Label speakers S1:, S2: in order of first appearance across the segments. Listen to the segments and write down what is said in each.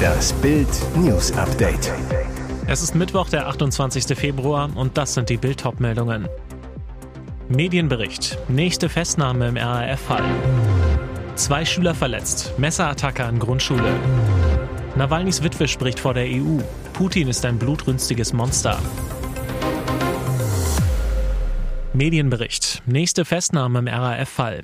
S1: Das Bild News Update.
S2: Es ist Mittwoch, der 28. Februar und das sind die Bild meldungen Medienbericht. Nächste Festnahme im RAF-Fall. Zwei Schüler verletzt. Messerattacke an Grundschule. Nawalnys Witwe spricht vor der EU. Putin ist ein blutrünstiges Monster. Medienbericht. Nächste Festnahme im RAF-Fall.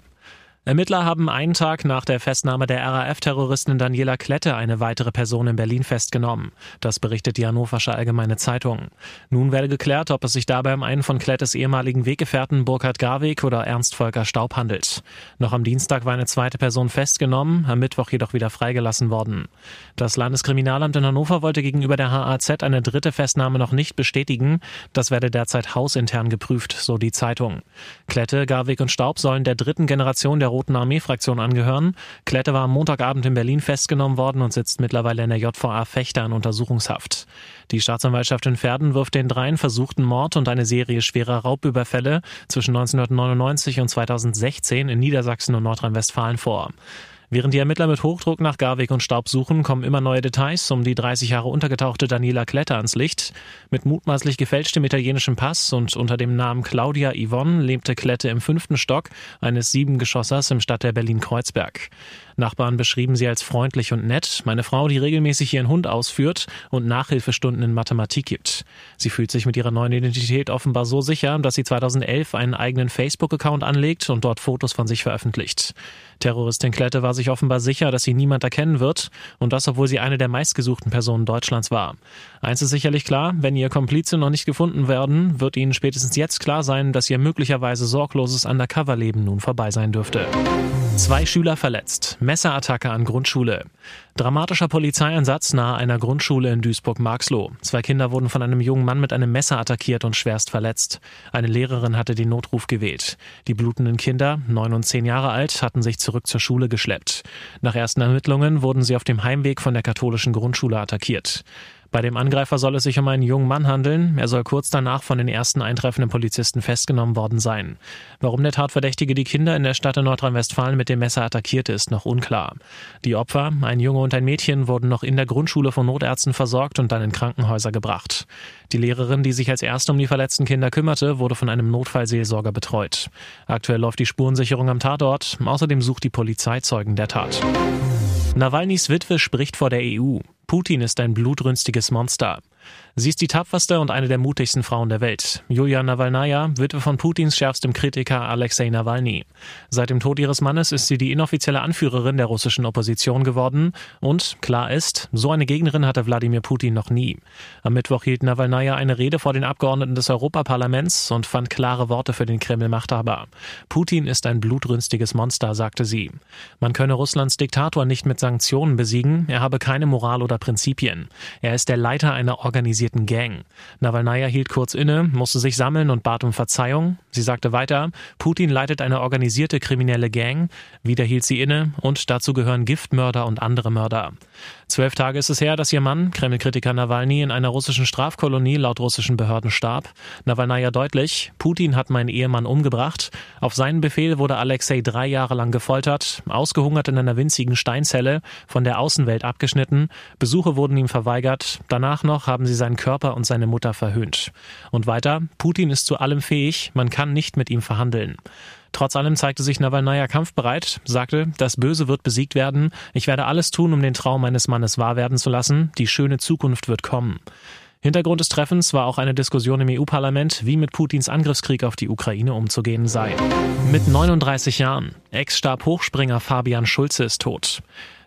S2: Ermittler haben einen Tag nach der Festnahme der RAF-Terroristin Daniela Klette eine weitere Person in Berlin festgenommen. Das berichtet die Hannoversche Allgemeine Zeitung. Nun werde geklärt, ob es sich dabei um einen von Klettes ehemaligen Weggefährten Burkhard Garweg oder Ernst Volker Staub handelt. Noch am Dienstag war eine zweite Person festgenommen, am Mittwoch jedoch wieder freigelassen worden. Das Landeskriminalamt in Hannover wollte gegenüber der HAZ eine dritte Festnahme noch nicht bestätigen. Das werde derzeit hausintern geprüft, so die Zeitung. Klette, Garweg und Staub sollen der dritten Generation der Roten Armee-Fraktion angehören. Klette war am Montagabend in Berlin festgenommen worden und sitzt mittlerweile in der JVA Fechter in Untersuchungshaft. Die Staatsanwaltschaft in Verden wirft den dreien versuchten Mord und eine Serie schwerer Raubüberfälle zwischen 1999 und 2016 in Niedersachsen und Nordrhein-Westfalen vor. Während die Ermittler mit Hochdruck nach Garweg und Staub suchen, kommen immer neue Details um die 30 Jahre untergetauchte Daniela Kletter ans Licht. Mit mutmaßlich gefälschtem italienischem Pass und unter dem Namen Claudia Yvonne lebte Klette im fünften Stock eines Siebengeschossers im Stadtteil Berlin-Kreuzberg. Nachbarn beschrieben sie als freundlich und nett, meine Frau, die regelmäßig ihren Hund ausführt und Nachhilfestunden in Mathematik gibt. Sie fühlt sich mit ihrer neuen Identität offenbar so sicher, dass sie 2011 einen eigenen Facebook-Account anlegt und dort Fotos von sich veröffentlicht. Terroristin Klette war sich offenbar sicher, dass sie niemand erkennen wird und das, obwohl sie eine der meistgesuchten Personen Deutschlands war. Eins ist sicherlich klar, wenn ihr Komplize noch nicht gefunden werden, wird ihnen spätestens jetzt klar sein, dass ihr möglicherweise sorgloses Undercover-Leben nun vorbei sein dürfte. Zwei Schüler verletzt. Messerattacke an Grundschule. Dramatischer Polizeieinsatz nahe einer Grundschule in Duisburg-Marxloh. Zwei Kinder wurden von einem jungen Mann mit einem Messer attackiert und schwerst verletzt. Eine Lehrerin hatte den Notruf gewählt. Die blutenden Kinder, neun und zehn Jahre alt, hatten sich zurück zur Schule geschleppt. Nach ersten Ermittlungen wurden sie auf dem Heimweg von der katholischen Grundschule attackiert. Bei dem Angreifer soll es sich um einen jungen Mann handeln. Er soll kurz danach von den ersten eintreffenden Polizisten festgenommen worden sein. Warum der Tatverdächtige die Kinder in der Stadt in Nordrhein-Westfalen mit dem Messer attackierte, ist noch unklar. Die Opfer, ein Junge und ein Mädchen, wurden noch in der Grundschule von Notärzten versorgt und dann in Krankenhäuser gebracht. Die Lehrerin, die sich als erste um die verletzten Kinder kümmerte, wurde von einem Notfallseelsorger betreut. Aktuell läuft die Spurensicherung am Tatort. Außerdem sucht die Polizei Zeugen der Tat. Nawalnys Witwe spricht vor der EU. Putin ist ein blutrünstiges Monster. Sie ist die tapferste und eine der mutigsten Frauen der Welt. Julia Nawalnaja, Witwe von Putins schärfstem Kritiker Alexei Nawalny. Seit dem Tod ihres Mannes ist sie die inoffizielle Anführerin der russischen Opposition geworden. Und klar ist, so eine Gegnerin hatte Wladimir Putin noch nie. Am Mittwoch hielt Nawalnaja eine Rede vor den Abgeordneten des Europaparlaments und fand klare Worte für den Kreml-Machthaber. Putin ist ein blutrünstiges Monster, sagte sie. Man könne Russlands Diktator nicht mit Sanktionen besiegen, er habe keine Moral oder Prinzipien. Er ist der Leiter einer organisierten organisierten Gang. Nawalnaja hielt kurz inne, musste sich sammeln und bat um Verzeihung. Sie sagte weiter, Putin leitet eine organisierte kriminelle Gang. Wieder hielt sie inne und dazu gehören Giftmörder und andere Mörder. Zwölf Tage ist es her, dass ihr Mann, Kreml-Kritiker Nawalny, in einer russischen Strafkolonie laut russischen Behörden starb. Nawalnaja deutlich, Putin hat meinen Ehemann umgebracht. Auf seinen Befehl wurde Alexei drei Jahre lang gefoltert, ausgehungert in einer winzigen Steinzelle, von der Außenwelt abgeschnitten. Besuche wurden ihm verweigert. Danach noch haben sie seinen seinen Körper und seine Mutter verhöhnt. Und weiter, Putin ist zu allem fähig, man kann nicht mit ihm verhandeln. Trotz allem zeigte sich Nawalnaja kampfbereit, sagte, das Böse wird besiegt werden, ich werde alles tun, um den Traum meines Mannes wahr werden zu lassen, die schöne Zukunft wird kommen. Hintergrund des Treffens war auch eine Diskussion im EU-Parlament, wie mit Putins Angriffskrieg auf die Ukraine umzugehen sei. Mit 39 Jahren. Ex-Stab-Hochspringer Fabian Schulze ist tot.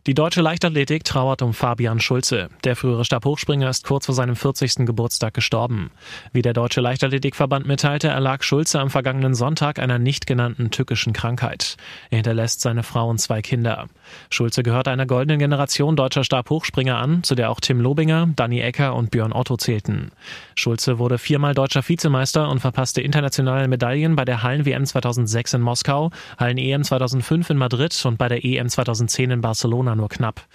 S2: Die deutsche Leichtathletik trauert um Fabian Schulze. Der frühere Stabhochspringer ist kurz vor seinem 40. Geburtstag gestorben. Wie der Deutsche Leichtathletikverband mitteilte, erlag Schulze am vergangenen Sonntag einer nicht genannten tückischen Krankheit. Er hinterlässt seine Frau und zwei Kinder. Schulze gehört einer goldenen Generation deutscher Stabhochspringer an, zu der auch Tim Lobinger, Danny Ecker und Björn Otto zählten. Schulze wurde viermal deutscher Vizemeister und verpasste internationale Medaillen bei der Hallen-WM 2006 in Moskau, Hallen-EM 2005 in Madrid und bei der EM 2010 in Barcelona nur knapp.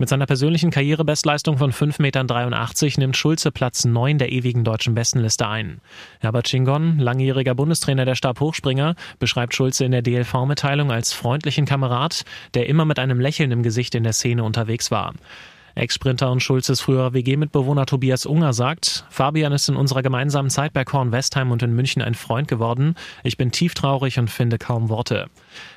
S2: Mit seiner persönlichen Karrierebestleistung von 5,83 Metern nimmt Schulze Platz 9 der ewigen deutschen Bestenliste ein. Herbert Schingon, langjähriger Bundestrainer der Stabhochspringer, beschreibt Schulze in der DLV-Mitteilung als freundlichen Kamerad, der immer mit einem Lächeln im Gesicht in der Szene unterwegs war. Ex-Sprinter und Schulzes früherer WG-Mitbewohner Tobias Unger sagt, Fabian ist in unserer gemeinsamen Zeit bei Korn-Westheim und in München ein Freund geworden. Ich bin tief traurig und finde kaum Worte.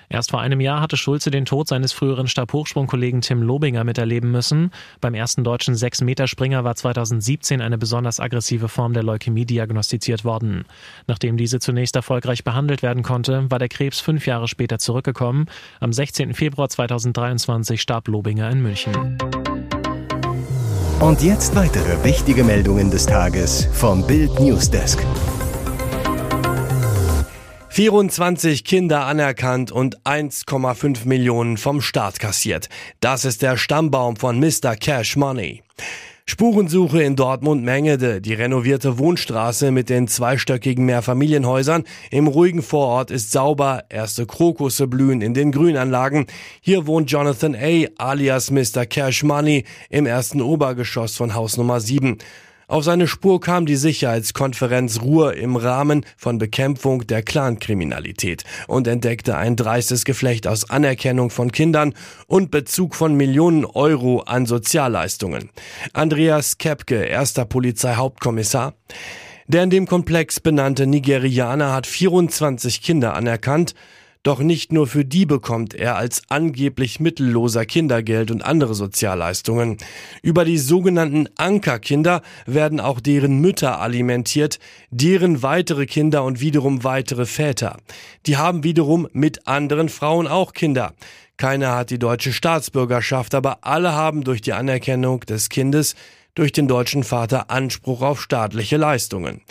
S2: Erst vor einem Jahr hatte Schulze den Tod seines früheren Stabhochsprungkollegen Tim Lobinger miterleben müssen. Beim ersten deutschen 6-Meter-Springer war 2017 eine besonders aggressive Form der Leukämie diagnostiziert worden. Nachdem diese zunächst erfolgreich behandelt werden konnte, war der Krebs fünf Jahre später zurückgekommen. Am 16. Februar 2023 starb Lobinger in München.
S1: Und jetzt weitere wichtige Meldungen des Tages vom Bild Newsdesk.
S3: 24 Kinder anerkannt und 1,5 Millionen vom Staat kassiert. Das ist der Stammbaum von Mr. Cash Money. Spurensuche in Dortmund-Mengede, die renovierte Wohnstraße mit den zweistöckigen Mehrfamilienhäusern im ruhigen Vorort ist sauber, erste Krokusse blühen in den Grünanlagen. Hier wohnt Jonathan A. alias Mr. Cash Money im ersten Obergeschoss von Haus Nummer 7. Auf seine Spur kam die Sicherheitskonferenz Ruhr im Rahmen von Bekämpfung der Clankriminalität und entdeckte ein dreistes Geflecht aus Anerkennung von Kindern und Bezug von Millionen Euro an Sozialleistungen. Andreas Kepke, erster Polizeihauptkommissar. Der in dem Komplex benannte Nigerianer hat 24 Kinder anerkannt, doch nicht nur für die bekommt er als angeblich mittelloser Kindergeld und andere Sozialleistungen. Über die sogenannten Ankerkinder werden auch deren Mütter alimentiert, deren weitere Kinder und wiederum weitere Väter. Die haben wiederum mit anderen Frauen auch Kinder. Keiner hat die deutsche Staatsbürgerschaft, aber alle haben durch die Anerkennung des Kindes durch den deutschen Vater Anspruch auf staatliche Leistungen.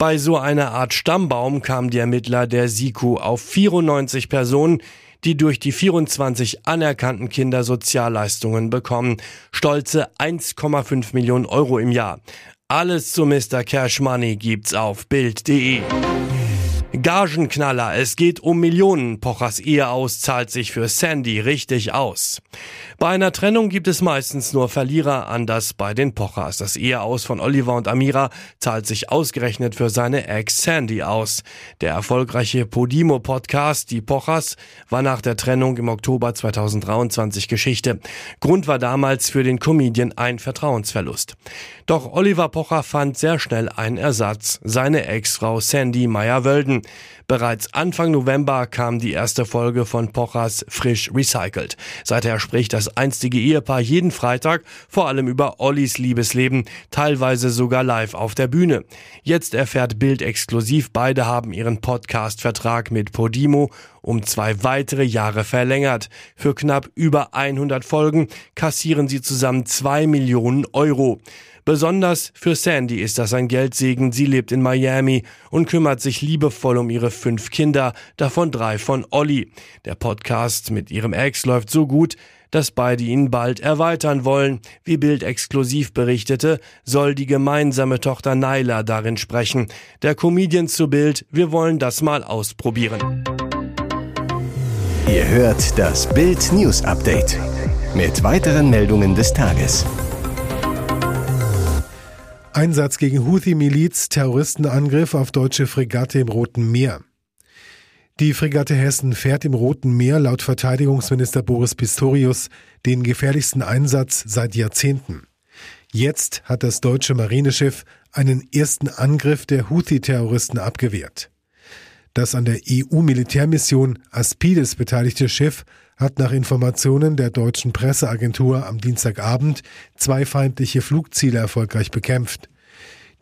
S3: Bei so einer Art Stammbaum kam die Ermittler der SIKU auf 94 Personen, die durch die 24 anerkannten Kinder Sozialleistungen bekommen. Stolze 1,5 Millionen Euro im Jahr. Alles zu Mr. Cash Money gibt's auf Bild.de. Gagenknaller, es geht um Millionen. Pochers Ehe aus zahlt sich für Sandy richtig aus. Bei einer Trennung gibt es meistens nur Verlierer, anders bei den Pochers. Das Eheaus von Oliver und Amira zahlt sich ausgerechnet für seine Ex Sandy aus. Der erfolgreiche Podimo-Podcast Die Pochers war nach der Trennung im Oktober 2023 Geschichte. Grund war damals für den Comedian ein Vertrauensverlust. Doch Oliver Pocher fand sehr schnell einen Ersatz, seine Ex-Frau Sandy Meyer-Wölden. Bereits Anfang November kam die erste Folge von Pochers Frisch Recycelt. Seither spricht das einstige Ehepaar jeden Freitag vor allem über Ollis Liebesleben, teilweise sogar live auf der Bühne. Jetzt erfährt Bild exklusiv, beide haben ihren Podcast-Vertrag mit Podimo um zwei weitere Jahre verlängert. Für knapp über 100 Folgen kassieren sie zusammen zwei Millionen Euro. Besonders für Sandy ist das ein Geldsegen. Sie lebt in Miami und kümmert sich liebevoll um ihre fünf Kinder, davon drei von Olli. Der Podcast mit ihrem Ex läuft so gut, dass beide ihn bald erweitern wollen. Wie Bild exklusiv berichtete, soll die gemeinsame Tochter Naila darin sprechen. Der Comedian zu Bild, wir wollen das mal ausprobieren.
S1: Ihr hört das Bild News Update mit weiteren Meldungen des Tages.
S4: Einsatz gegen Houthi-Miliz, Terroristenangriff auf deutsche Fregatte im Roten Meer. Die Fregatte Hessen fährt im Roten Meer laut Verteidigungsminister Boris Pistorius den gefährlichsten Einsatz seit Jahrzehnten. Jetzt hat das deutsche Marineschiff einen ersten Angriff der Houthi-Terroristen abgewehrt. Das an der EU-Militärmission Aspides beteiligte Schiff hat nach Informationen der deutschen Presseagentur am Dienstagabend zwei feindliche Flugziele erfolgreich bekämpft.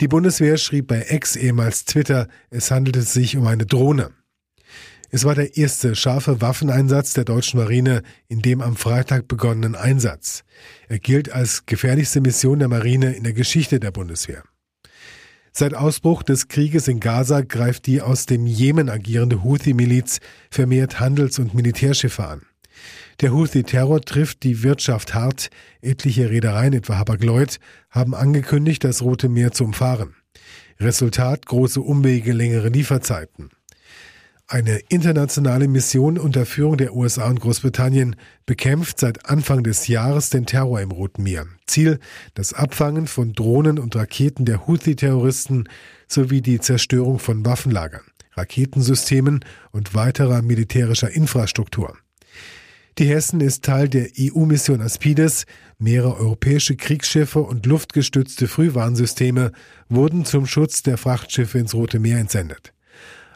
S4: Die Bundeswehr schrieb bei Ex ehemals Twitter, es handelte sich um eine Drohne. Es war der erste scharfe Waffeneinsatz der deutschen Marine in dem am Freitag begonnenen Einsatz. Er gilt als gefährlichste Mission der Marine in der Geschichte der Bundeswehr. Seit Ausbruch des Krieges in Gaza greift die aus dem Jemen agierende Houthi-Miliz vermehrt Handels- und Militärschiffe an. Der Houthi-Terror trifft die Wirtschaft hart. Etliche Reedereien, etwa Hapag-Lloyd, haben angekündigt, das Rote Meer zu umfahren. Resultat große Umwege, längere Lieferzeiten. Eine internationale Mission unter Führung der USA und Großbritannien bekämpft seit Anfang des Jahres den Terror im Roten Meer. Ziel das Abfangen von Drohnen und Raketen der Houthi-Terroristen sowie die Zerstörung von Waffenlagern, Raketensystemen und weiterer militärischer Infrastruktur. Die Hessen ist Teil der EU-Mission Aspides. Mehrere europäische Kriegsschiffe und luftgestützte Frühwarnsysteme wurden zum Schutz der Frachtschiffe ins Rote Meer entsendet.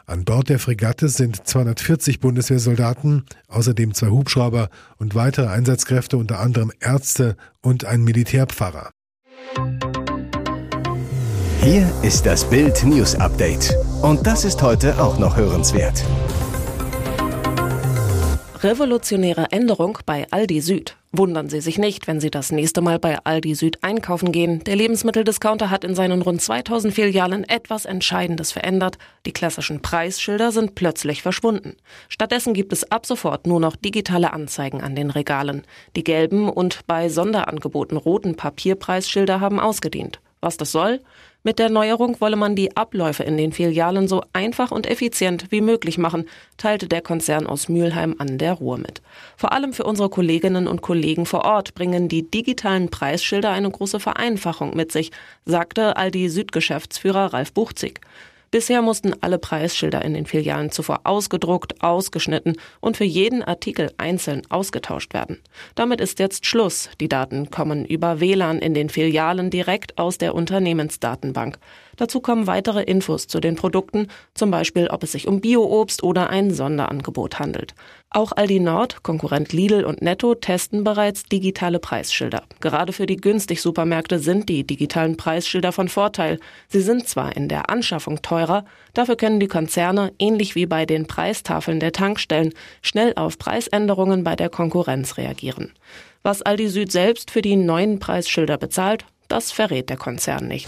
S4: An Bord der Fregatte sind 240 Bundeswehrsoldaten, außerdem zwei Hubschrauber und weitere Einsatzkräfte, unter anderem Ärzte und ein Militärpfarrer.
S1: Hier ist das Bild News Update. Und das ist heute auch noch hörenswert.
S5: Revolutionäre Änderung bei Aldi Süd. Wundern Sie sich nicht, wenn Sie das nächste Mal bei Aldi Süd einkaufen gehen. Der Lebensmitteldiscounter hat in seinen rund 2000 Filialen etwas Entscheidendes verändert. Die klassischen Preisschilder sind plötzlich verschwunden. Stattdessen gibt es ab sofort nur noch digitale Anzeigen an den Regalen. Die gelben und bei Sonderangeboten roten Papierpreisschilder haben ausgedient. Was das soll? Mit der Neuerung wolle man die Abläufe in den Filialen so einfach und effizient wie möglich machen, teilte der Konzern aus Mülheim an der Ruhr mit. Vor allem für unsere Kolleginnen und Kollegen vor Ort bringen die digitalen Preisschilder eine große Vereinfachung mit sich, sagte Aldi Südgeschäftsführer Ralf Buchzig. Bisher mussten alle Preisschilder in den Filialen zuvor ausgedruckt, ausgeschnitten und für jeden Artikel einzeln ausgetauscht werden. Damit ist jetzt Schluss. Die Daten kommen über WLAN in den Filialen direkt aus der Unternehmensdatenbank. Dazu kommen weitere Infos zu den Produkten, zum Beispiel ob es sich um Bioobst oder ein Sonderangebot handelt. Auch Aldi Nord, Konkurrent Lidl und Netto testen bereits digitale Preisschilder. Gerade für die günstig Supermärkte sind die digitalen Preisschilder von Vorteil. Sie sind zwar in der Anschaffung teurer, dafür können die Konzerne, ähnlich wie bei den Preistafeln der Tankstellen, schnell auf Preisänderungen bei der Konkurrenz reagieren. Was Aldi Süd selbst für die neuen Preisschilder bezahlt, das verrät der Konzern nicht.